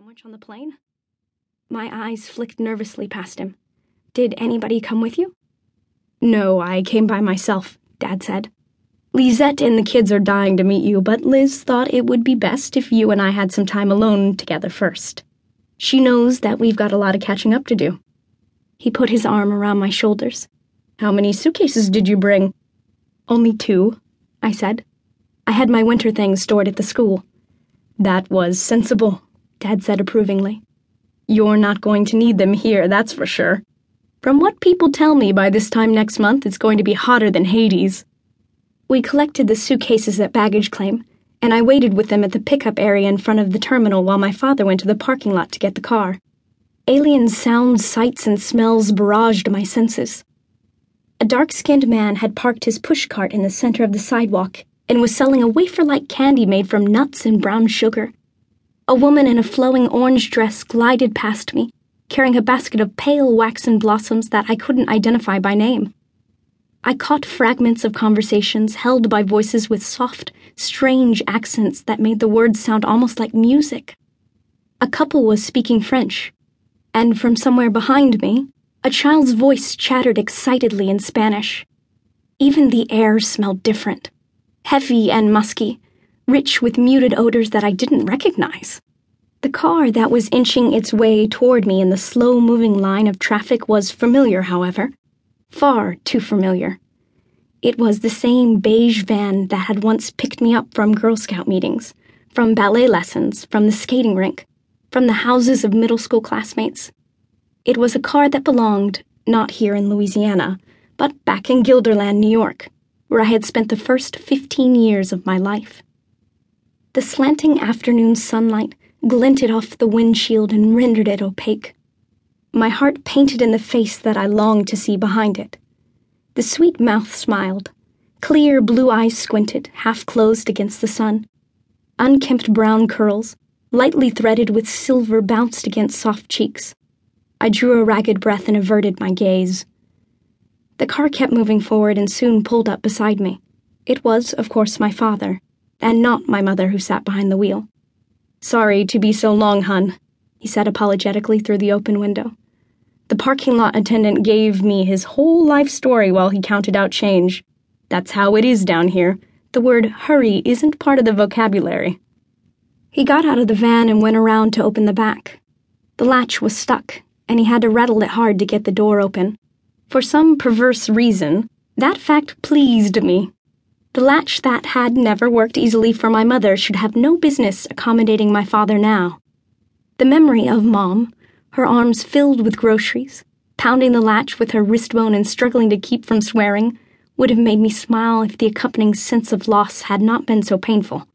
sandwich on the plane? My eyes flicked nervously past him. Did anybody come with you? No, I came by myself, Dad said. Lisette and the kids are dying to meet you, but Liz thought it would be best if you and I had some time alone together first. She knows that we've got a lot of catching up to do. He put his arm around my shoulders. How many suitcases did you bring? Only two, I said. I had my winter things stored at the school. That was sensible, Dad said approvingly. You're not going to need them here, that's for sure. From what people tell me, by this time next month, it's going to be hotter than Hades. We collected the suitcases at baggage claim, and I waited with them at the pickup area in front of the terminal while my father went to the parking lot to get the car. Alien sounds, sights, and smells barraged my senses. A dark skinned man had parked his pushcart in the center of the sidewalk and was selling a wafer like candy made from nuts and brown sugar. A woman in a flowing orange dress glided past me, carrying a basket of pale waxen blossoms that I couldn't identify by name. I caught fragments of conversations held by voices with soft, strange accents that made the words sound almost like music. A couple was speaking French, and from somewhere behind me, a child's voice chattered excitedly in Spanish. Even the air smelled different heavy and musky, rich with muted odors that I didn't recognize. The car that was inching its way toward me in the slow moving line of traffic was familiar, however. Far too familiar. It was the same beige van that had once picked me up from Girl Scout meetings, from ballet lessons, from the skating rink, from the houses of middle school classmates. It was a car that belonged, not here in Louisiana, but back in Guilderland, New York, where I had spent the first 15 years of my life. The slanting afternoon sunlight glinted off the windshield and rendered it opaque. My heart painted in the face that I longed to see behind it. The sweet mouth smiled. Clear blue eyes squinted, half closed against the sun. Unkempt brown curls, lightly threaded with silver, bounced against soft cheeks. I drew a ragged breath and averted my gaze. The car kept moving forward and soon pulled up beside me. It was, of course, my father, and not my mother who sat behind the wheel. Sorry to be so long, hun, he said apologetically through the open window. The parking lot attendant gave me his whole life story while he counted out change. That's how it is down here. The word hurry isn't part of the vocabulary. He got out of the van and went around to open the back. The latch was stuck, and he had to rattle it hard to get the door open. For some perverse reason, that fact pleased me. The latch that had never worked easily for my mother should have no business accommodating my father now. The memory of Mom, her arms filled with groceries, pounding the latch with her wristbone and struggling to keep from swearing, would have made me smile if the accompanying sense of loss had not been so painful.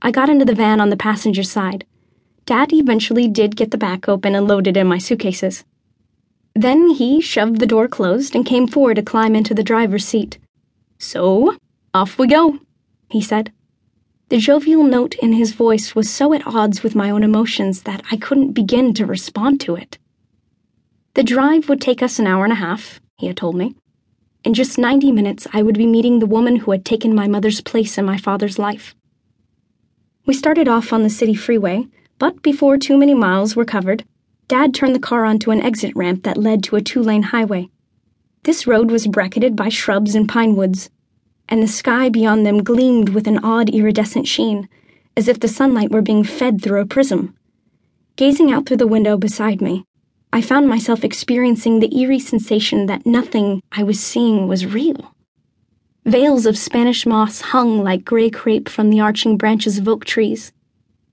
I got into the van on the passenger side. Dad eventually did get the back open and loaded in my suitcases. Then he shoved the door closed and came forward to climb into the driver's seat. So, off we go, he said. The jovial note in his voice was so at odds with my own emotions that I couldn't begin to respond to it. The drive would take us an hour and a half, he had told me. In just 90 minutes, I would be meeting the woman who had taken my mother's place in my father's life. We started off on the city freeway, but before too many miles were covered, Dad turned the car onto an exit ramp that led to a two lane highway. This road was bracketed by shrubs and pine woods, and the sky beyond them gleamed with an odd iridescent sheen, as if the sunlight were being fed through a prism. Gazing out through the window beside me, I found myself experiencing the eerie sensation that nothing I was seeing was real. Veils of Spanish moss hung like gray crepe from the arching branches of oak trees,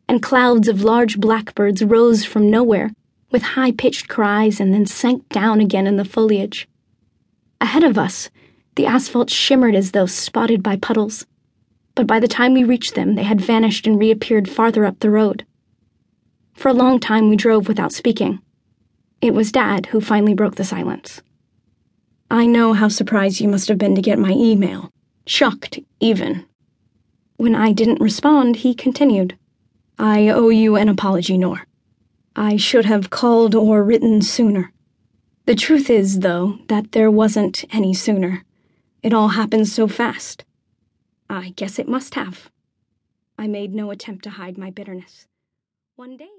and clouds of large blackbirds rose from nowhere with high pitched cries and then sank down again in the foliage. Ahead of us, the asphalt shimmered as though spotted by puddles, but by the time we reached them, they had vanished and reappeared farther up the road. For a long time, we drove without speaking. It was Dad who finally broke the silence. I know how surprised you must have been to get my email. Shocked, even. When I didn't respond, he continued. I owe you an apology, Nore. I should have called or written sooner. The truth is, though, that there wasn't any sooner. It all happened so fast. I guess it must have. I made no attempt to hide my bitterness. One day,